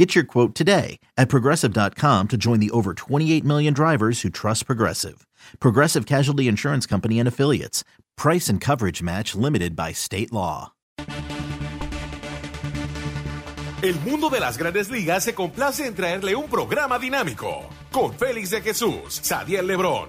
Get your quote today at progressive.com to join the over 28 million drivers who trust Progressive. Progressive Casualty Insurance Company and Affiliates. Price and coverage match limited by state law. El mundo de las grandes ligas se complace en traerle un programa dinámico con Félix de Jesús, Sadiel Lebrón,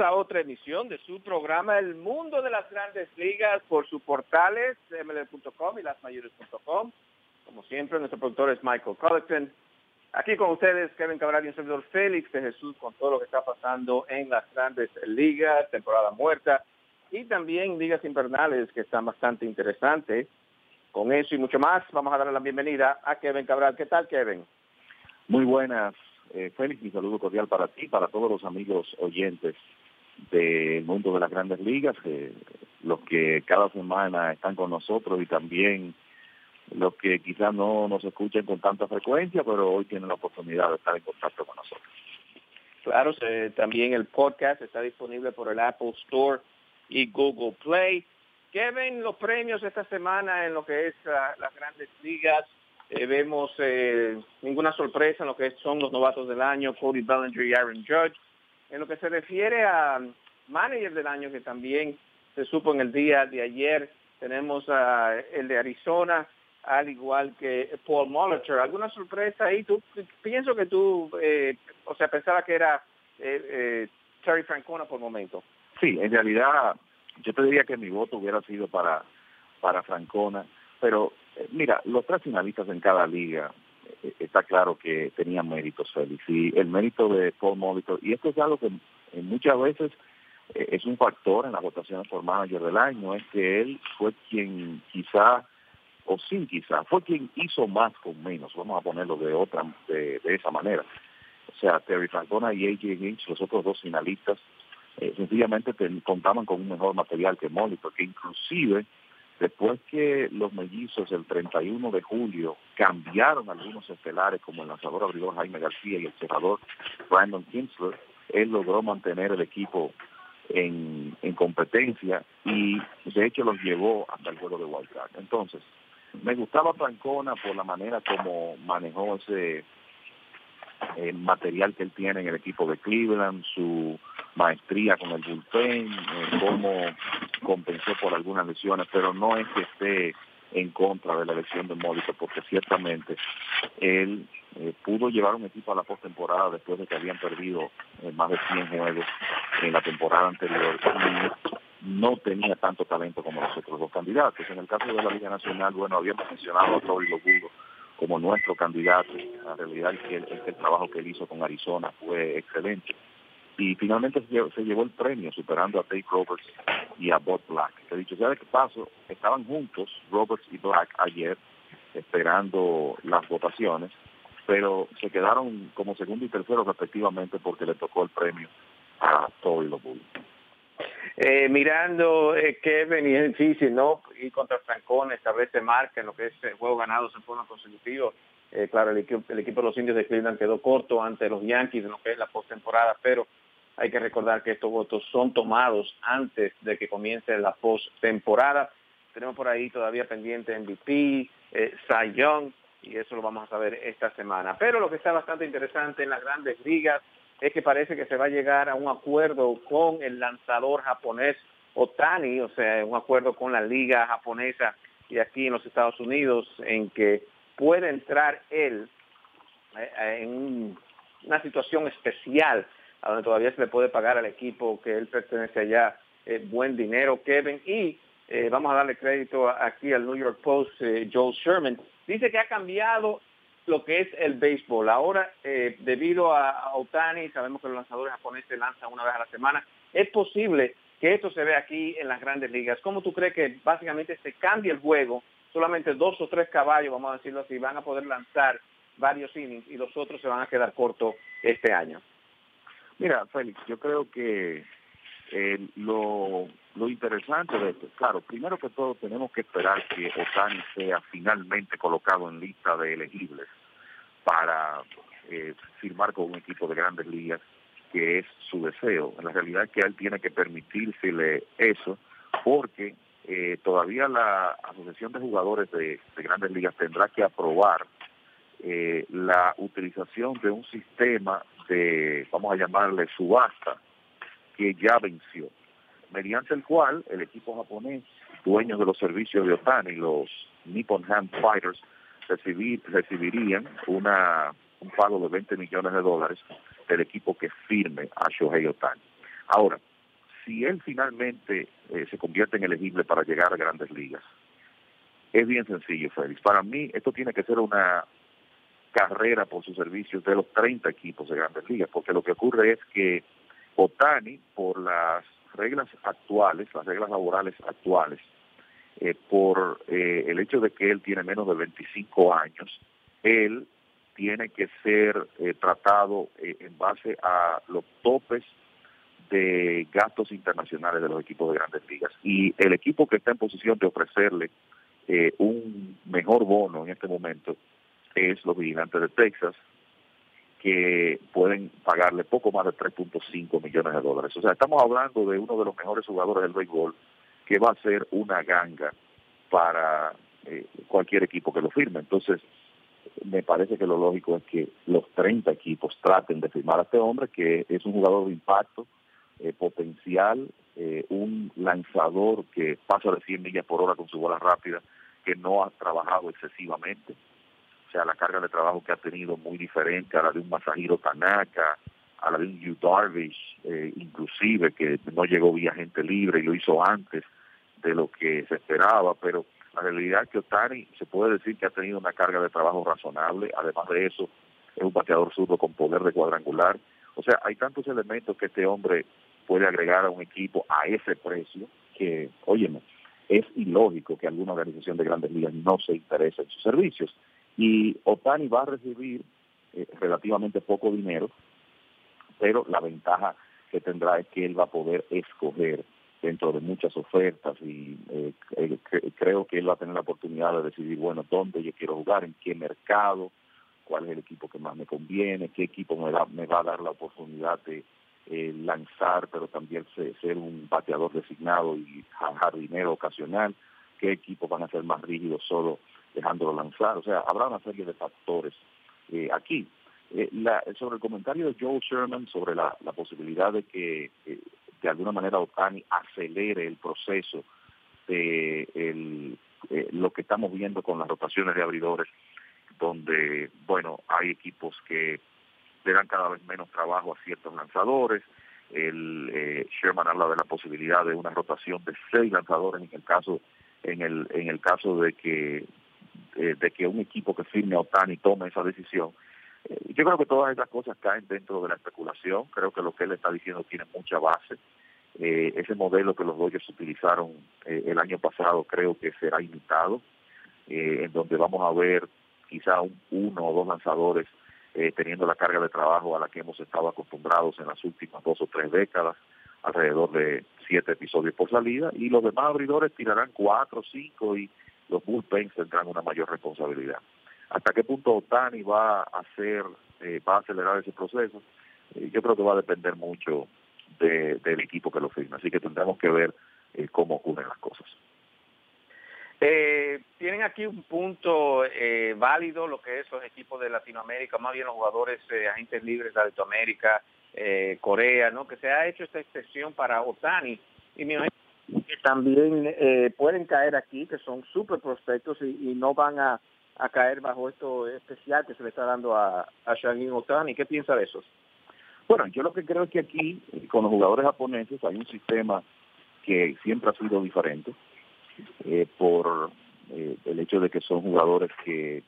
A otra emisión de su programa El Mundo de las Grandes Ligas por sus portales ml.com y lasmayores.com. Como siempre, nuestro productor es Michael Collington. Aquí con ustedes, Kevin Cabral y un servidor Félix de Jesús con todo lo que está pasando en las Grandes Ligas, temporada muerta y también ligas invernales que están bastante interesantes. Con eso y mucho más, vamos a darle la bienvenida a Kevin Cabral. ¿Qué tal, Kevin? Muy buenas, eh, Félix, mi saludo cordial para ti, para todos los amigos oyentes del mundo de las grandes ligas, eh, los que cada semana están con nosotros y también los que quizás no nos escuchen con tanta frecuencia, pero hoy tienen la oportunidad de estar en contacto con nosotros. Claro, eh, también el podcast está disponible por el Apple Store y Google Play. Kevin, los premios esta semana en lo que es las grandes ligas, eh, vemos eh, ninguna sorpresa en lo que son los novatos del año, Cody Bellinger y Aaron Judge. En lo que se refiere a manager del año, que también se supo en el día de ayer, tenemos a el de Arizona, al igual que Paul Molitor. ¿Alguna sorpresa ahí? Tú, pienso que tú, eh, o sea, pensaba que era eh, eh, Terry Francona por momento. Sí, en realidad yo te diría que mi voto hubiera sido para, para Francona, pero eh, mira, los tres finalistas en cada liga, está claro que tenían méritos, Félix. Y el mérito de Paul Molitor, y esto es algo que eh, muchas veces es un factor en las votaciones por manager del año, es que él fue quien quizá, o sin quizá, fue quien hizo más con menos, vamos a ponerlo de otra, de, de esa manera. O sea, Terry Francona y AJ Hinch, los otros dos finalistas, eh, sencillamente contaban con un mejor material que Molitor, que inclusive Después que los mellizos el 31 de julio cambiaron algunos estelares como el lanzador abridor Jaime García y el cerrador Brandon Kinsler, él logró mantener el equipo en, en competencia y de hecho los llevó hasta el juego de Wildcard. Entonces, me gustaba Francona por la manera como manejó ese eh, material que él tiene en el equipo de Cleveland, su maestría con el bullpen, eh, cómo compensó por algunas lesiones, pero no es que esté en contra de la elección de Módico, porque ciertamente él eh, pudo llevar un equipo a la postemporada después de que habían perdido eh, más de 100 juegos en la temporada anterior no tenía tanto talento como los otros dos candidatos. En el caso de la Liga Nacional, bueno, habíamos mencionado a Tori Lobudo como nuestro candidato. La realidad es que el trabajo que él hizo con Arizona fue excelente y finalmente se llevó, el premio superando a Dave Roberts y a Bob Black. He dicho, ¿sabes qué pasó? Estaban juntos Roberts y Black ayer esperando las votaciones, pero se quedaron como segundo y tercero respectivamente porque le tocó el premio a Toby Lobull. Eh, mirando eh, Kevin, y es difícil, ¿no? Y contra Francón establece marca en lo que es el juego ganado en forma consecutiva. Eh, claro, el equipo, el equipo de los indios de Cleveland quedó corto ante los Yankees en lo que es la postemporada, pero hay que recordar que estos votos son tomados antes de que comience la postemporada. tenemos por ahí todavía pendiente MVP, eh, Young, y eso lo vamos a saber esta semana. Pero lo que está bastante interesante en las grandes ligas es que parece que se va a llegar a un acuerdo con el lanzador japonés Otani, o sea, un acuerdo con la liga japonesa y aquí en los Estados Unidos en que puede entrar él eh, eh, en una situación especial a donde todavía se le puede pagar al equipo que él pertenece allá eh, buen dinero, Kevin, y vamos a darle crédito aquí al New York Post, Joel Sherman, dice que ha cambiado lo que es el béisbol. Ahora, debido a, Otani, sabemos que los lanzadores japoneses lanzan una vez a la semana, es posible que esto se ve aquí en las grandes ligas. ¿Cómo tú crees que básicamente se cambia el juego? Solamente dos o tres caballos, vamos a decirlo así, van a poder lanzar varios innings y los otros se van a quedar cortos este año. Mira, Félix, yo creo que eh, lo, lo interesante de esto, claro, primero que todo tenemos que esperar que Otani sea finalmente colocado en lista de elegibles para eh, firmar con un equipo de grandes ligas que es su deseo. En la realidad que él tiene que permitírsele eso porque eh, todavía la Asociación de Jugadores de, Grandes Ligas tendrá que aprobar eh, la utilización de un sistema de, vamos a llamarle subasta, que ya venció, mediante el cual el equipo japonés, dueño de los servicios de Otani, los Nippon Hand Fighters, recibirían una, un pago de 20 millones de dólares el equipo que firme a Shohei Otani. Ahora, si él finalmente eh, se convierte en elegible para llegar a grandes ligas, es bien sencillo, Félix. Para mí, esto tiene que ser una carrera por sus servicios de los 30 equipos de grandes ligas, porque lo que ocurre es que Otani, por las reglas actuales, las reglas laborales actuales, eh, por eh, el hecho de que él tiene menos de 25 años, él tiene que ser eh, tratado en base a los topes de gastos internacionales de los equipos de grandes ligas. Y el equipo que está en posición de ofrecerle un mejor bono en este momento es los vigilantes de Texas, que pueden pagarle poco más de 3.5 millones de dólares. O sea, estamos hablando de uno de los mejores jugadores del béisbol que va a ser una ganga para cualquier equipo que lo firme. Entonces, me parece que lo lógico es que los 30 equipos traten de firmar a este hombre, que es un jugador de impacto, eh, potencial, eh, un lanzador que pasa de 100 millas por hora con su bola rápida, que no ha trabajado excesivamente. O sea, la carga de trabajo que ha tenido muy diferente a la de un Masahiro Tanaka, a la de un Yu Darvish, eh, inclusive, que no llegó vía gente libre y lo hizo antes de lo que se esperaba, pero la realidad es que Otani se puede decir que ha tenido una carga de trabajo razonable, además de eso es un bateador zurdo con poder de cuadrangular. O sea, hay tantos elementos que este hombre puede agregar a un equipo a ese precio que, óyeme, es ilógico que alguna organización de grandes ligas no se interese en sus servicios. Y Otani va a recibir eh, relativamente poco dinero, pero la ventaja que tendrá es que él va a poder escoger dentro de muchas ofertas y eh, eh, creo que él va a tener la oportunidad de decidir, bueno, dónde yo quiero jugar, en qué mercado, cuál es el equipo que más me conviene, qué equipo me, me va a dar la oportunidad de eh, lanzar, pero también ser, un bateador designado y jardinero ocasional, qué equipos van a ser más rígidos solo dejándolo lanzar. O sea, habrá una serie de factores aquí. sobre el comentario de Joe Sherman sobre la, la posibilidad de que de alguna manera Otani acelere el proceso de eh, lo que estamos viendo con las rotaciones de abridores, donde, bueno, hay equipos que le dan cada vez menos trabajo a ciertos lanzadores. El eh, Sherman habla de la posibilidad de una rotación de seis lanzadores en el caso en el en el caso de que eh, de que un equipo que firme a Otani tome esa decisión. yo creo que todas esas cosas caen dentro de la especulación. Creo que lo que él está diciendo tiene mucha base. Eh, ese modelo que los Dodgers utilizaron eh, el año pasado creo que será imitado, eh, en donde vamos a ver quizá uno o dos lanzadores teniendo la carga de trabajo a la que hemos estado acostumbrados en las últimas dos o tres décadas, alrededor de siete episodios por salida, y los demás abridores tirarán cuatro cinco y los bullpens tendrán una mayor responsabilidad. ¿Hasta qué punto Otani va a hacer, va a acelerar ese proceso? yo creo que va a depender mucho del equipo que lo firma. Así que tendremos que ver eh, cómo ocurren las cosas. Eh, tienen aquí un punto eh, válido lo que es los equipos de Latinoamérica, más bien los jugadores eh, agentes libres de Latinoamérica, eh, Corea, ¿no? Que se ha hecho esta excepción para Otani y me que también eh, pueden caer aquí, que son súper prospectos y, no van a, a, caer bajo esto especial que se le está dando a, a Shagin Otani. ¿Qué piensa de eso? Bueno, yo lo que creo es que aquí, con los jugadores japoneses, hay un sistema que siempre ha sido diferente eh, por eh, el hecho de que son jugadores que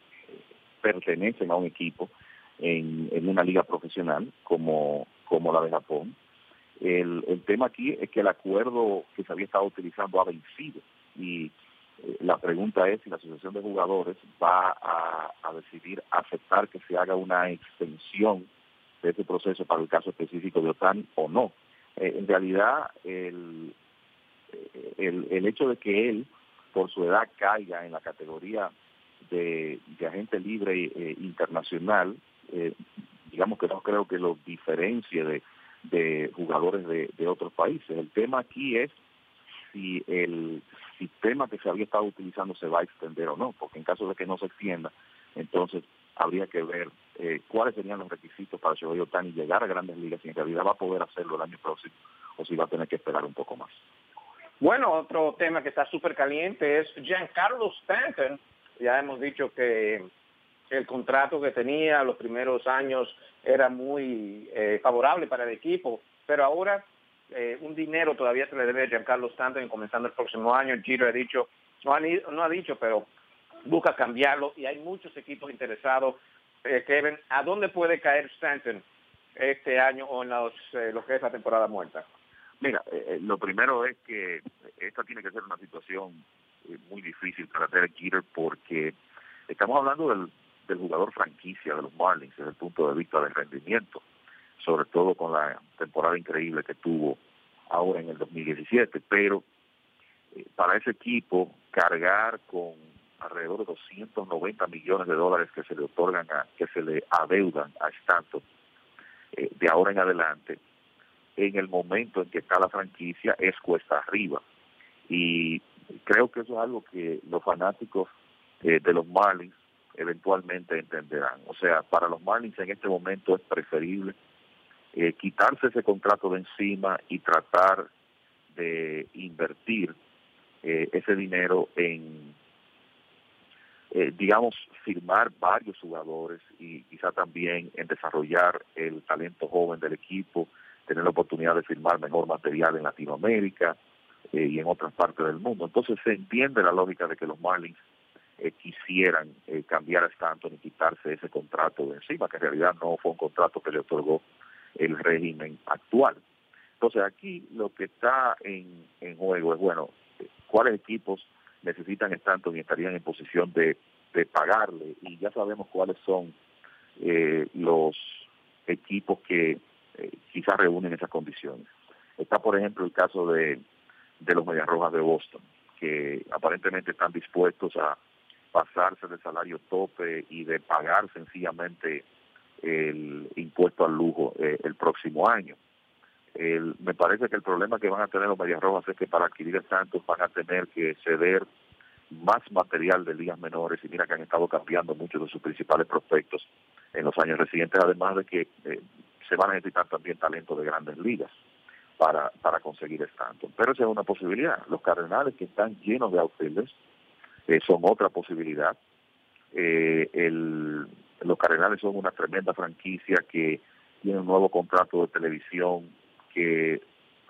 pertenecen a un equipo en, en una liga profesional como, como la de Japón. El, el, tema aquí es que el acuerdo que se había estado utilizando ha vencido y eh, la pregunta es si la Asociación de Jugadores va a, decidir aceptar que se haga una extensión de este proceso para el caso específico de Otani o no. Eh, en realidad, el, el, el hecho de que él, por su edad, caiga en la categoría de, agente libre eh, internacional, eh, digamos que no creo que lo diferencie de, de jugadores de, de, otros países. El tema aquí es si el sistema que se había estado utilizando se va a extender o no, porque en caso de que no se extienda, entonces habría que ver eh, cuáles serían los requisitos para Shohei Otani llegar a grandes ligas y en realidad va a poder hacerlo el año próximo o si va a tener que esperar un poco más. Bueno, otro tema que está súper caliente es Giancarlo Stanton. Ya hemos dicho que el contrato que tenía los primeros años era muy eh, favorable para el equipo, pero ahora eh, un dinero todavía se le debe a Giancarlo Stanton comenzando el próximo año. Giro ha dicho, no ha, no ha dicho, pero busca cambiarlo y hay muchos equipos interesados. Eh, Kevin, ¿a dónde puede caer Stanton este año o en los, eh, lo que es la temporada muerta? Mira, lo primero es que esta tiene que ser una situación muy difícil para Derek Jeter porque estamos hablando del, del, jugador franquicia de los Marlins desde el punto de vista del rendimiento, sobre todo con la temporada increíble que tuvo ahora en el 2017, pero eh, para ese equipo cargar con alrededor de 290 millones de dólares que se le otorgan a, que se le adeudan a Stanton eh, de ahora en adelante, en el momento en que está la franquicia es cuesta arriba. Y creo que eso es algo que los fanáticos eh, de los Marlins eventualmente entenderán. O sea, para los Marlins en este momento es preferible eh, quitarse ese contrato de encima y tratar de invertir eh, ese dinero en, eh, digamos, firmar varios jugadores y quizá también en desarrollar el talento joven del equipo, tener la oportunidad de firmar mejor material en Latinoamérica y en otras partes del mundo. Entonces se entiende la lógica de que los Marlins eh, quisieran eh, cambiar a Stanton y quitarse ese contrato de encima, que en realidad no fue un contrato que le otorgó el régimen actual. Entonces aquí lo que está en, en juego es, bueno, cuáles equipos necesitan Stanton y estarían en posición de, de pagarle, y ya sabemos cuáles son eh, los equipos que eh, quizás reúnen esas condiciones. Está, por ejemplo, el caso de, de los Medias Rojas de Boston, que aparentemente están dispuestos a pasarse del salario tope y de pagar sencillamente el impuesto al lujo eh, el próximo año. Me parece que el problema que van a tener los Medias Rojas es que para adquirir el Santos van a tener que ceder más material de ligas menores y mira que han estado cambiando muchos de sus principales prospectos en los años recientes, además de que eh, se van a necesitar también talento de grandes ligas para, para conseguir Stanton. Pero esa es una posibilidad. Los Cardenales que están llenos de outfielders eh, son otra posibilidad. Eh, el, los Cardenales son una tremenda franquicia que tiene un nuevo contrato de televisión que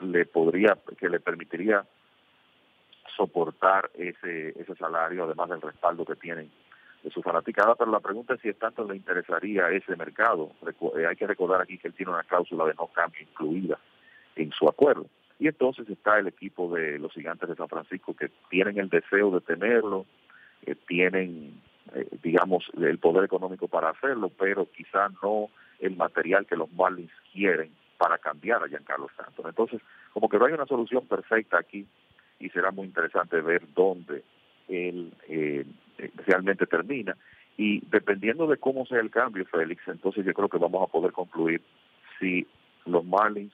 le podría, que le permitiría soportar ese, ese salario, además del respaldo que tienen de su fanaticada, pero la pregunta es si tanto le interesaría ese mercado. Eh, hay que recordar aquí que él tiene una cláusula de no cambio incluida en su acuerdo. Y entonces está el equipo de los gigantes de San Francisco que tienen el deseo de tenerlo, eh, tienen, eh, digamos, el poder económico para hacerlo, pero quizá no el material que los Marlins quieren para cambiar a Giancarlo Santos. Entonces, como que no hay una solución perfecta aquí y será muy interesante ver dónde él eh, realmente termina. Y dependiendo de cómo sea el cambio, Félix, entonces yo creo que vamos a poder concluir si los Marlins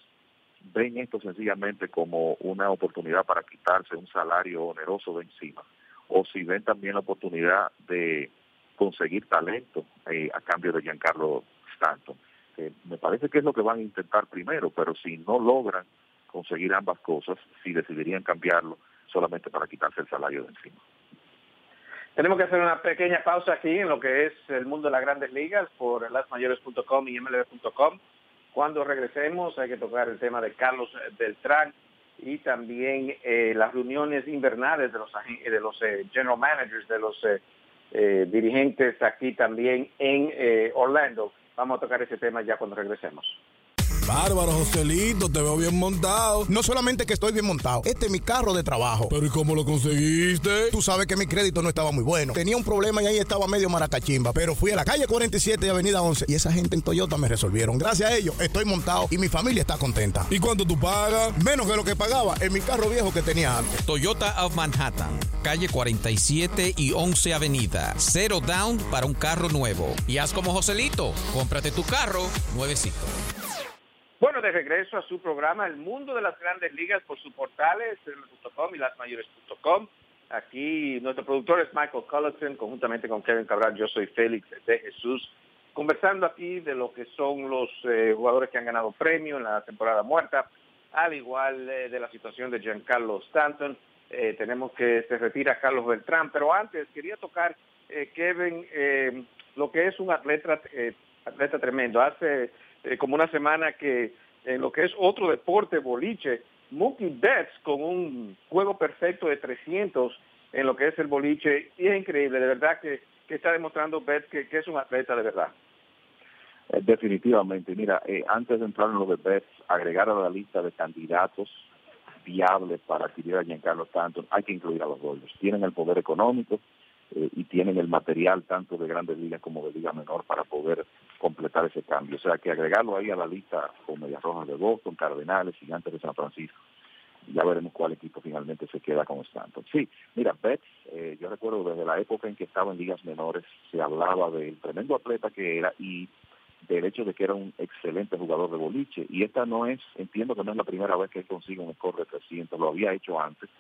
ven esto sencillamente como una oportunidad para quitarse un salario oneroso de encima o si ven también la oportunidad de conseguir talento eh, a cambio de Giancarlo Stanton. me parece que es lo que van a intentar primero, pero si no logran conseguir ambas cosas, si decidirían cambiarlo solamente para quitarse el salario de encima. Tenemos que hacer una pequeña pausa aquí en lo que es el mundo de las grandes ligas por lasmayores.com y mlb.com. Cuando regresemos hay que tocar el tema de Carlos Beltrán y también eh, las reuniones invernales de los, de los eh, general managers, de los eh, dirigentes aquí también en Orlando. Vamos a tocar ese tema ya cuando regresemos. Bárbaro, Joselito, te veo bien montado. No solamente que estoy bien montado, este es mi carro de trabajo. Pero ¿y cómo lo conseguiste? Tú sabes que mi crédito no estaba muy bueno. Tenía un problema y ahí estaba medio maracachimba. Pero fui a la calle 47 y avenida 11 y esa gente en Toyota me resolvieron. Gracias a ellos estoy montado y mi familia está contenta. ¿Y cuánto tú pagas? Menos que lo que pagaba en mi carro viejo que tenía antes. Toyota of Manhattan, calle 47 y 11 avenida. Cero down para un carro nuevo. Y haz como Joselito, cómprate tu carro nuevecito. Bueno, de regreso a su programa El Mundo de las Grandes Ligas por sus portales, el.com y lasmayores.com. Aquí nuestro productor es Michael Cullerton, conjuntamente con Kevin Cabral, yo soy Félix de Jesús, conversando aquí de lo que son los eh, jugadores que han ganado premio en la temporada muerta, al igual eh, de la situación de Giancarlo Stanton. Eh, tenemos que se retira Carlos Beltrán, pero antes quería tocar, Kevin, lo que es un atleta, atleta tremendo. Hace eh, como una semana que en lo que es otro deporte, boliche, Mookie Betts con un juego perfecto de 300 en lo que es el boliche, es increíble, de verdad que, está demostrando Betts que, es un atleta de verdad. Eh, definitivamente, mira, eh, antes de entrar en lo de Betts, agregar a la lista de candidatos viables para adquirir a Giancarlo Stanton, hay que incluir a los Dodgers. Tienen el poder económico, y tienen el material tanto de grandes ligas como de liga menor para poder completar ese cambio. O sea que agregarlo ahí a la lista con Medias Rojas de Boston, Cardenales, Gigantes de San Francisco. Ya veremos cuál equipo finalmente se queda con Stanton. Sí, mira, Betts, eh, yo recuerdo desde la época en que estaba en ligas menores, se hablaba del tremendo atleta que era y del hecho de que era un excelente jugador de boliche. Y esta no es, entiendo que no es la primera vez que él consigue un score de 300, lo había hecho antes.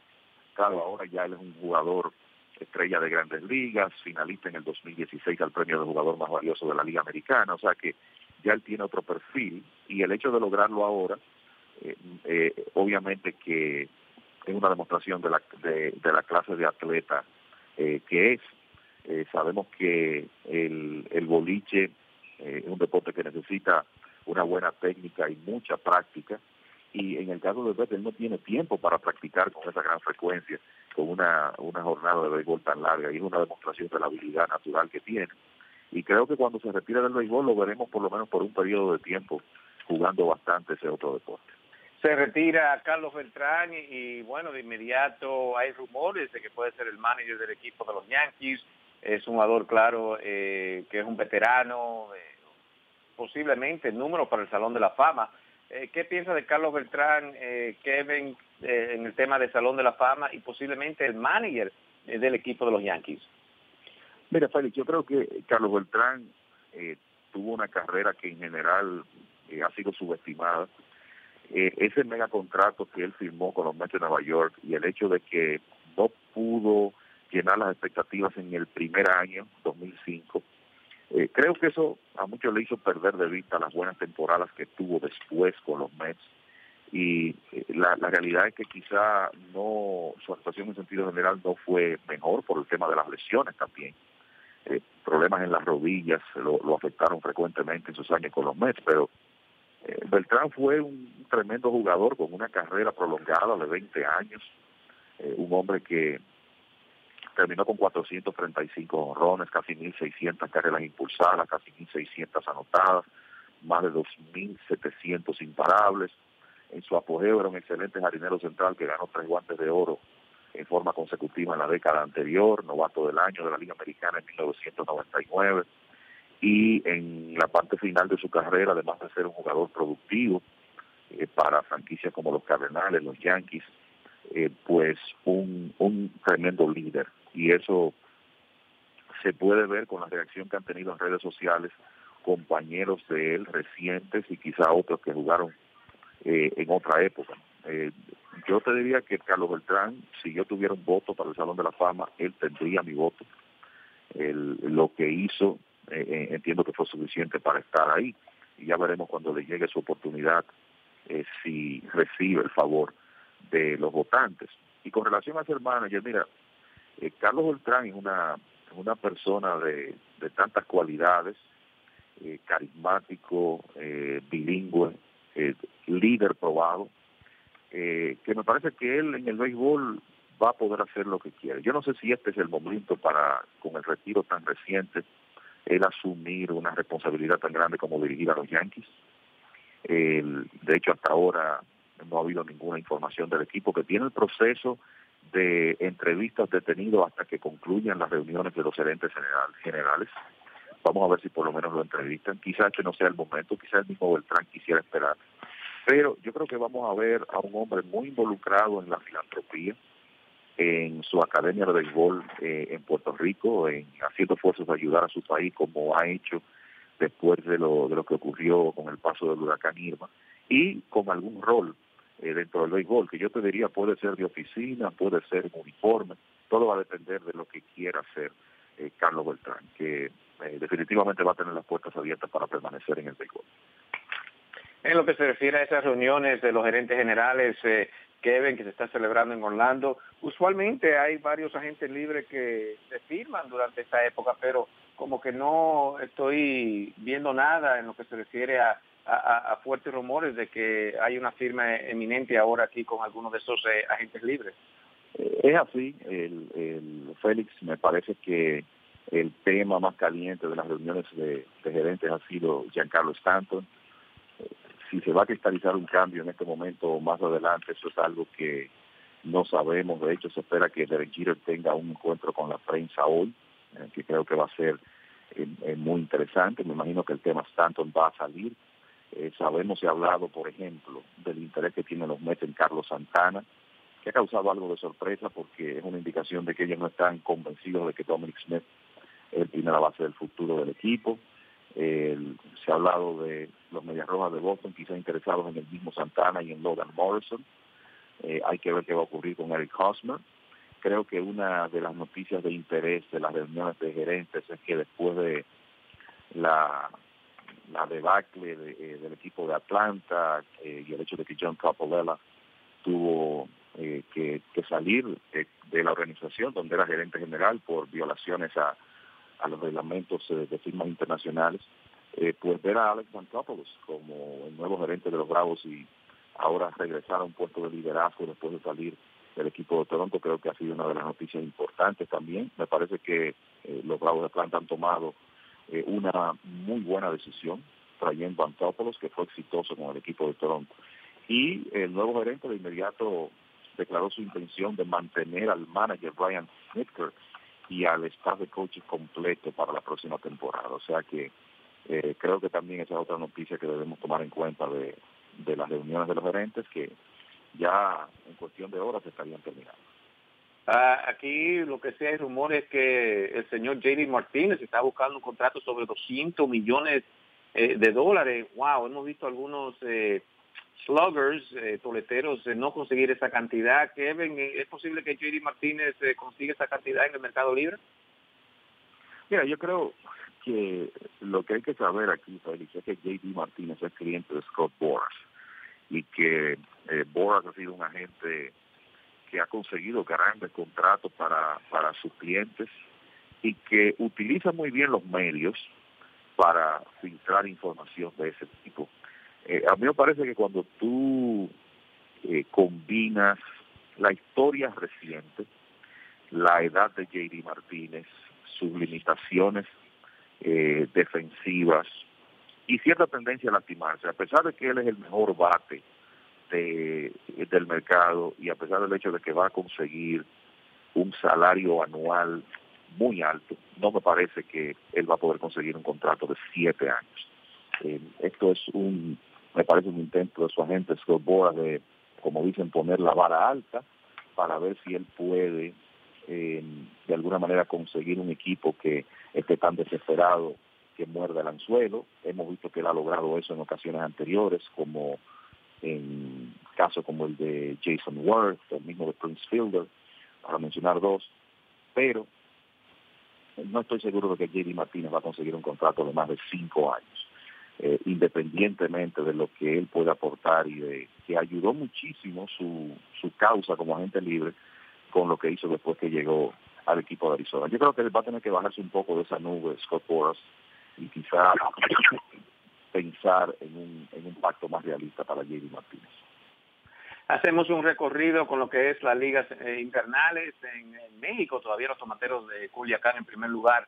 Claro, ahora ya él es un jugador estrella de grandes ligas, finalista en el 2016 al premio de jugador más valioso de la Liga Americana, o sea que ya él tiene otro perfil y el hecho de lograrlo ahora, eh, eh, obviamente que es una demostración de la, de, la clase de atleta eh, que es. sabemos que el, el boliche es un deporte que necesita una buena técnica y mucha práctica y en el caso de Beto no tiene tiempo para practicar con esa gran frecuencia, con una, una jornada de béisbol tan larga y es una demostración de la habilidad natural que tiene. Y creo que cuando se retire del béisbol lo veremos por lo menos por un periodo de tiempo jugando bastante ese otro deporte. Se retira Carlos Beltrán y, bueno, de inmediato hay rumores de que puede ser el manager del equipo de los Yankees. Es un jugador, claro, eh, que es un veterano, eh, posiblemente número para el Salón de la Fama eh, ¿Qué piensa de Carlos Beltrán, eh, Kevin, eh, en el tema del Salón de la Fama y posiblemente el manager del equipo de los Yankees? Mira, Félix, yo creo que Carlos Beltrán tuvo una carrera que en general ha sido subestimada. ese mega contrato que él firmó con los Mets de Nueva York y el hecho de que no pudo llenar las expectativas en el primer año, 2005, eh, creo que eso a muchos le hizo perder de vista las buenas temporadas que tuvo después con los Mets y eh, la, realidad es que quizá no su actuación en sentido general no fue mejor por el tema de las lesiones también. Eh, problemas en las rodillas lo, afectaron frecuentemente en sus años con los Mets, pero Beltrán fue un tremendo jugador con una carrera prolongada de 20 años, un hombre que terminó con 435 honrones, casi 1.600 carreras impulsadas, casi 1.600 anotadas, más de 2.700 imparables. En su apogeo era un excelente jardinero central que ganó tres guantes de oro en forma consecutiva en la década anterior, novato del año de la Liga Americana en 1999 y en la parte final de su carrera, además de ser un jugador productivo eh, para franquicias como los Cardenales, los Yankees, eh, pues un, un tremendo líder y eso se puede ver con la reacción que han tenido en redes sociales compañeros de él recientes y quizá otros que jugaron eh, en otra época. Eh, yo te diría que Carlos Beltrán, si yo tuviera un voto para el Salón de la Fama, él tendría mi voto. lo que hizo, eh, entiendo que fue suficiente para estar ahí. Y ya veremos cuando le llegue su oportunidad si recibe el favor de los votantes. Y con relación a ser manager, mira, Carlos Beltrán es una, una persona de, de tantas cualidades, carismático, bilingüe, líder probado, eh, que me parece que él en el béisbol va a poder hacer lo que quiere. Yo no sé si este es el momento para, con el retiro tan reciente, él asumir una responsabilidad tan grande como dirigir a los Yankees. de hecho, hasta ahora no ha habido ninguna información del equipo que tiene el proceso de entrevistas detenidos hasta que concluyan las reuniones de los gerentes generales. Vamos a ver si por lo menos lo entrevistan. Quizás este no sea el momento, quizás el mismo Beltrán quisiera esperar pero yo creo que vamos a ver a un hombre muy involucrado en la filantropía, en su academia de béisbol eh, en Puerto Rico, en haciendo esfuerzos de ayudar a su país como ha hecho después de lo, de lo que ocurrió con el paso del huracán Irma, y con algún rol eh, dentro del béisbol, que yo te diría puede ser de oficina, puede ser en uniforme, todo va a depender de lo que quiera hacer eh, Carlos Beltrán, que definitivamente va a tener las puertas abiertas para permanecer en el béisbol. En lo que se refiere a esas reuniones de los gerentes generales, eh, Kevin, que se está celebrando en Orlando, usualmente hay varios agentes libres que se firman durante esta época, pero como que no estoy viendo nada en lo que se refiere a, fuertes rumores de que hay una firma eminente ahora aquí con algunos de esos eh, agentes libres. Eh, es así, el, Félix, me parece que el tema más caliente de las reuniones de, gerentes ha sido Giancarlo Stanton si se va a cristalizar un cambio en este momento o más adelante, eso es algo que no sabemos. De hecho, se espera que Derek Jeter tenga un encuentro con la prensa hoy, eh, que creo que va a ser eh, eh, muy interesante. Me imagino que el tema Stanton va a salir. Sabemos, se ha hablado, por ejemplo, del interés que tienen los Mets en Carlos Santana, que ha causado algo de sorpresa porque es una indicación de que ellos no están convencidos de que Dominic Smith es el primera base del futuro del equipo se ha hablado de los Medias Rojas de Boston, quizá interesados en el mismo Santana y en Logan Morrison. Eh, hay que ver qué va a ocurrir con Eric Hosmer. Creo que una de las noticias de interés de las reuniones de gerentes es que después de la, la debacle eh, del equipo de Atlanta eh, y el hecho de que John Capolela tuvo que, salir de la organización donde era gerente general por violaciones a los reglamentos eh, de firmas internacionales, eh, pues ver a Alex Antopoulos como el nuevo gerente de los Bravos y ahora regresar a un puesto de liderazgo después de salir del equipo de Toronto, creo que ha sido una de las noticias importantes también. Me parece que eh, los Bravos de Atlanta han tomado una muy buena decisión trayendo a Antopoulos, que fue exitoso con el equipo de Toronto. Y el nuevo gerente de inmediato declaró su intención de mantener al manager Brian Snitker y al staff de coaching completo para la próxima temporada. O sea que eh, creo que también esa es otra noticia que debemos tomar en cuenta de, de las reuniones de los gerentes que ya en cuestión de horas estarían terminando. Ah, aquí lo que sea hay rumores que el señor JD Martínez está buscando un contrato sobre 200 millones eh, de dólares. Wow, hemos visto algunos eh, sluggers, eh, toleteros, de no conseguir esa cantidad. Kevin, ¿es posible que JD Martínez eh, consiga esa cantidad en el mercado libre? Mira, yo creo que lo que hay que saber aquí, Félix, es que JD Martínez es cliente de Scott Boras y que eh, Boras ha sido un agente que ha conseguido grandes contratos para, para sus clientes y que utiliza muy bien los medios para filtrar información de ese tipo. Eh, a mí me parece que cuando tú eh, combinas la historia reciente, la edad de JD Martínez, sus limitaciones eh, defensivas y cierta tendencia a lastimarse, a pesar de que él es el mejor bate de, del mercado y a pesar del hecho de que va a conseguir un salario anual muy alto, no me parece que él va a poder conseguir un contrato de siete años. esto es un me parece un intento de su agente Scott de, como dicen, poner la vara alta para ver si él puede eh, de alguna manera conseguir un equipo que esté tan desesperado que muerda el anzuelo. Hemos visto que él ha logrado eso en ocasiones anteriores, como en casos como el de Jason Worth, el mismo de Prince Fielder, para mencionar dos, pero no estoy seguro de que JD Martínez va a conseguir un contrato de más de cinco años, eh, independientemente de lo que él pueda aportar y de que ayudó muchísimo su, su causa como agente libre con lo que hizo después que llegó al equipo de Arizona. Yo creo que va a tener que bajarse un poco de esa nube Scott Boras y quizá pensar en un, en un pacto más realista para JD Martínez. Hacemos un recorrido con lo que es las ligas eh, invernales en, México. Todavía los tomateros de Culiacán en primer lugar.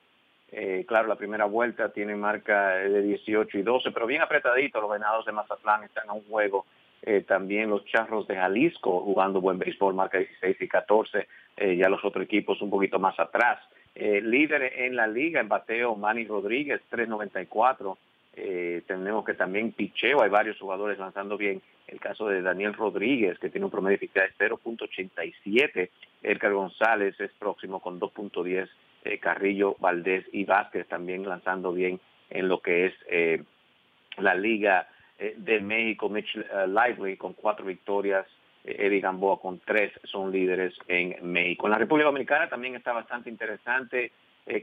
Eh, claro, la primera vuelta tiene marca de 18 y 12, pero bien apretadito. Los venados de Mazatlán están a un juego. Eh, también los charros de Jalisco jugando buen béisbol, marca 16 y 14. ya los otros equipos un poquito más atrás. líder en la liga en bateo, Manny Rodríguez, 394. Eh, tenemos que también picheo, hay varios jugadores lanzando bien. El caso de Daniel Rodríguez, que tiene un promedio de eficacia de 0.87. Edgar González es próximo con 2.10. Eh, Carrillo, Valdés y Vázquez también lanzando bien en lo que es eh, la Liga de México. Mitch Lively con cuatro victorias. Eddie Gamboa con tres son líderes en México. En la República Dominicana también está bastante interesante.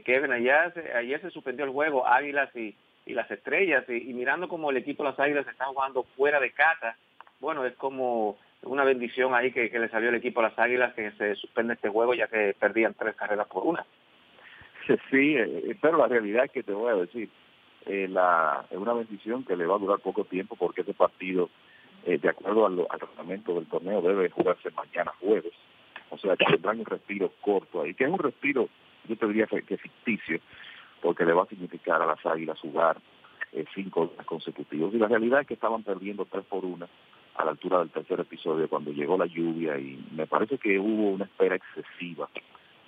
Kevin, ayer se suspendió el juego Águilas y y las estrellas y, mirando como el equipo de las Águilas está jugando fuera de casa, bueno, es como una bendición ahí que, le salió el equipo a las Águilas que se suspende este juego ya que perdían tres carreras por una. Sí, eh, pero la realidad es que te voy a decir, eh, la, es una bendición que le va a durar poco tiempo porque ese partido, eh, de acuerdo al, al reglamento del torneo, debe jugarse mañana jueves. O sea, que tendrán un respiro corto ahí, que es un respiro, yo te diría que ficticio, porque le va a significar a las Águilas jugar eh, cinco días consecutivos. Y la realidad es que estaban perdiendo tres por una a la altura del tercer episodio cuando llegó la lluvia y me parece que hubo una espera excesiva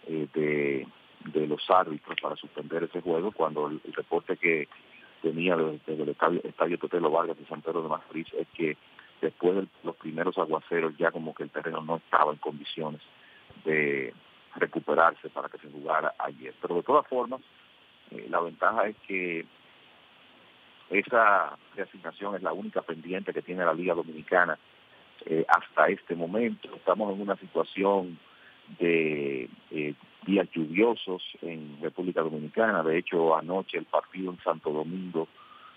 eh, de, de los árbitros para suspender ese juego cuando el, reporte que tenía desde, el estadio, estadio Totelo Vargas de San Pedro de Macorís es que después de los primeros aguaceros ya como que el terreno no estaba en condiciones de recuperarse para que se jugara ayer. Pero de todas formas, eh, la ventaja es que esa reasignación es la única pendiente que tiene la Liga Dominicana eh, hasta este momento. Estamos en una situación de eh, días lluviosos en República Dominicana. De hecho, anoche el partido en Santo Domingo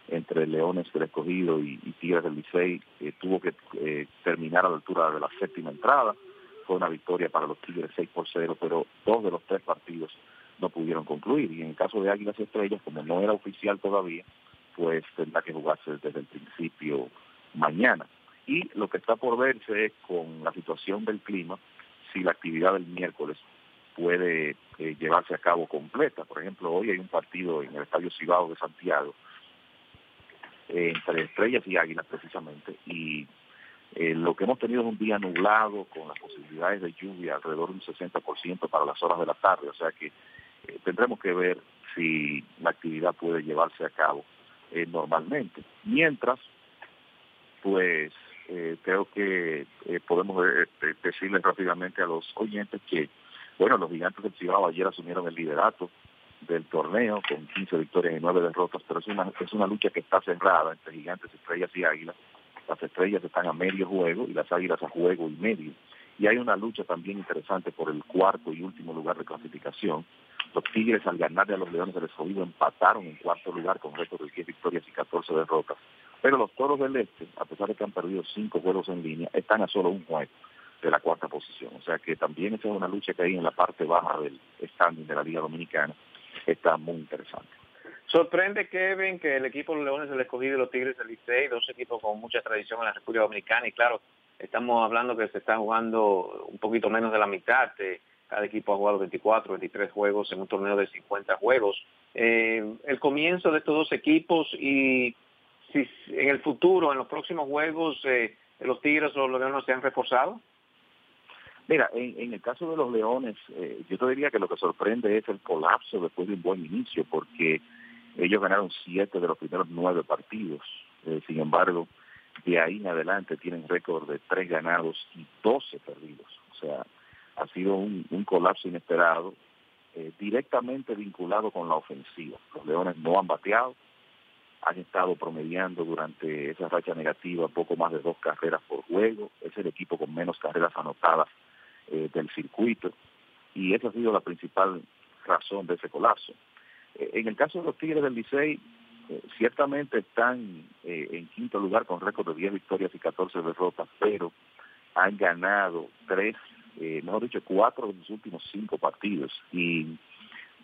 entre Leones del Escogido y, Tigres del Licey tuvo que terminar a la altura de la séptima entrada. Fue una victoria para los Tigres 6 por 0, pero dos de los tres partidos pudieron concluir. Y en el caso de Águilas Estrellas, como no era oficial todavía, pues tendrá que jugarse desde el principio mañana. Y lo que está por verse es con la situación del clima, si la actividad del miércoles puede eh, llevarse a cabo completa. Por ejemplo, hoy hay un partido en el Estadio Cibao de Santiago eh, entre Estrellas y Águilas precisamente, y eh, lo que hemos tenido es un día nublado con las posibilidades de lluvia alrededor de un 60% para las horas de la tarde, o sea que eh, tendremos que ver si la actividad puede llevarse a cabo eh, normalmente. Mientras, pues eh, creo que podemos decirles rápidamente a los oyentes que, bueno, los gigantes del Cibao ayer asumieron el liderato del torneo con 15 victorias y 9 derrotas, pero es una, es una lucha que está cerrada entre gigantes, estrellas y águilas. Las estrellas están a medio juego y las águilas a juego y medio. Y hay una lucha también interesante por el cuarto y último lugar de clasificación los Tigres al ganarle a los Leones del Escogido empataron en cuarto lugar con récord de 10 victorias y 14 derrotas. Pero los Toros del Este, a pesar de que han perdido cinco juegos en línea, están a solo un juego de la cuarta posición. O sea que también esa es una lucha que hay en la parte baja del standing de la Liga Dominicana. Está muy interesante. Sorprende, Kevin, que el equipo de los Leones del Escogido y los Tigres del Licey, dos equipos con mucha tradición en la República Dominicana, y claro, estamos hablando que se está jugando un poquito menos de la mitad. de cada equipo ha jugado 24, 23 juegos en un torneo de 50 juegos. Eh, el comienzo de estos dos equipos y si en el futuro, en los próximos juegos, eh, los Tigres o los Leones se han reforzado. Mira, en, el caso de los Leones, eh, yo te diría que lo que sorprende es el colapso después de un buen inicio, porque ellos ganaron siete de los primeros nueve partidos. sin embargo, de ahí en adelante tienen récord de tres ganados y doce perdidos. O sea, ha sido un, colapso inesperado, eh, directamente vinculado con la ofensiva. Los Leones no han bateado, han estado promediando durante esa racha negativa poco más de dos carreras por juego. Es el equipo con menos carreras anotadas eh, del circuito y esa ha sido la principal razón de ese colapso. Eh, en el caso de los Tigres del Licey, ciertamente están en quinto lugar con récord de 10 victorias y 14 derrotas, pero han ganado tres, mejor dicho, cuatro de los últimos cinco partidos y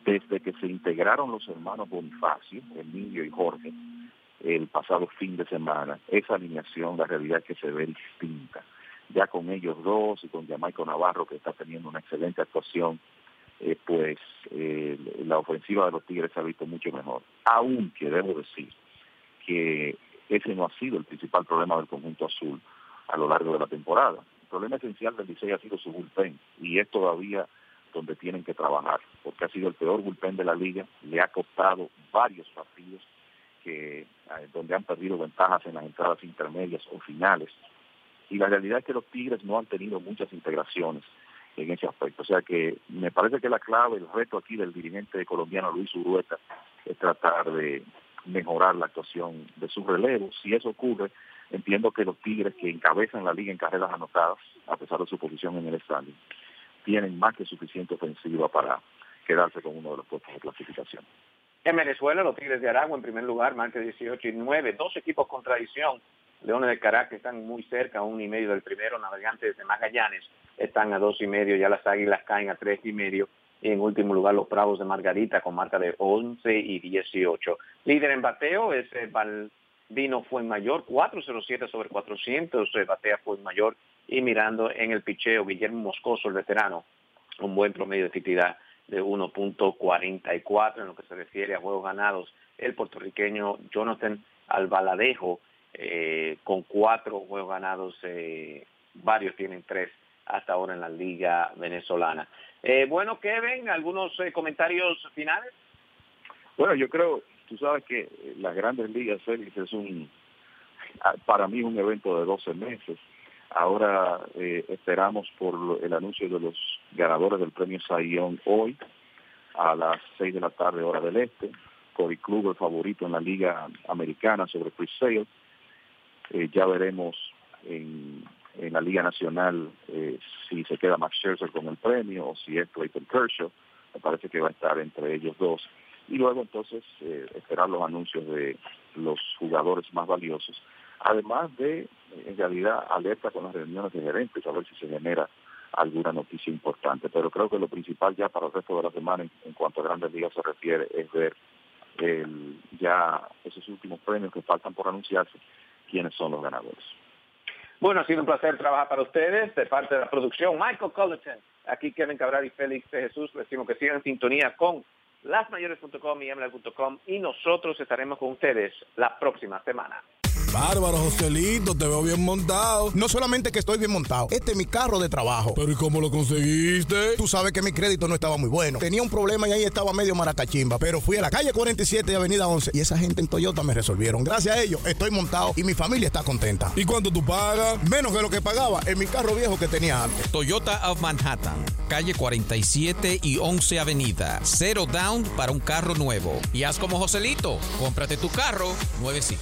desde que se integraron los hermanos Bonifacio, Emilio y Jorge, el pasado fin de semana, esa alineación, la realidad es que se ve distinta. Ya con ellos dos y con Jamaico Navarro, que está teniendo una excelente actuación, eh, pues eh, la ofensiva de los Tigres se ha visto mucho mejor. Aunque debo decir que ese no ha sido el principal problema del conjunto azul a lo largo de la temporada. Problema esencial del Licey ha sido su bullpen y es todavía donde tienen que trabajar, porque ha sido el peor bullpen de la liga, le ha costado varios partidos que eh, donde han perdido ventajas en las entradas intermedias o finales. Y la realidad es que los Tigres no han tenido muchas integraciones en ese aspecto. O sea que me parece que la clave, el reto aquí del dirigente colombiano Luis Urueta es tratar de mejorar la actuación de sus relevos. Si eso ocurre, entiendo que los Tigres que encabezan la liga en carreras anotadas, a pesar de su posición en el estadio, tienen más que suficiente ofensiva para quedarse con uno de los puestos de clasificación. En Venezuela, los Tigres de Aragua en primer lugar, marca 18 y 9, dos equipos con tradición. Leones de Caracas están muy cerca, a un y medio del primero, Navegantes de Magallanes están a dos y medio, ya las Águilas caen a tres y medio, y en último lugar los Bravos de Margarita con marca de 11 y 18. Líder en bateo es Vino fue mayor, 407 sobre 400, batea fue mayor y mirando en el picheo, Guillermo Moscoso, el veterano, un buen promedio de efectividad de 1.44 en lo que se refiere a juegos ganados. El puertorriqueño Jonathan Albaladejo, eh, con cuatro juegos ganados, eh, varios tienen tres hasta ahora en la liga venezolana. Eh, bueno, Kevin, ¿algunos comentarios finales? Bueno, yo creo, tú sabes que las grandes ligas, Félix, es un, para mí un evento de 12 meses Ahora eh, esperamos por el anuncio de los ganadores del premio Sayón hoy a las 6 de la tarde hora del este. Cody Kluber favorito en la liga americana sobre Chris Sale. Eh, ya veremos en, la liga nacional eh, si se queda Max Scherzer con el premio o si es Clayton Kershaw. Me parece que va a estar entre ellos dos. Y luego entonces esperar los anuncios de los jugadores más valiosos además de, en realidad, alerta con las reuniones de gerentes, a ver si se genera alguna noticia importante. Pero creo que lo principal ya para el resto de la semana, en, cuanto a grandes ligas se refiere, es ver ya esos últimos premios que faltan por anunciarse, quiénes son los ganadores. Bueno, ha sido un placer trabajar para ustedes de parte de la producción. Michael Cullerton, aquí Kevin Cabral y Félix de Jesús, les decimos que sigan en sintonía con lasmayores.com y ml.com y nosotros estaremos con ustedes la próxima semana. Bárbaro, Joselito, te veo bien montado. No solamente que estoy bien montado, este es mi carro de trabajo. Pero ¿y cómo lo conseguiste? Tú sabes que mi crédito no estaba muy bueno. Tenía un problema y ahí estaba medio maracachimba. Pero fui a la calle 47 y Avenida 11 y esa gente en Toyota me resolvieron. Gracias a ellos estoy montado y mi familia está contenta. ¿Y cuánto tú pagas? Menos de lo que pagaba en mi carro viejo que tenía antes. Toyota of Manhattan, calle 47 y 11 Avenida. Cero down para un carro nuevo. Y haz como Joselito, cómprate tu carro nuevecito.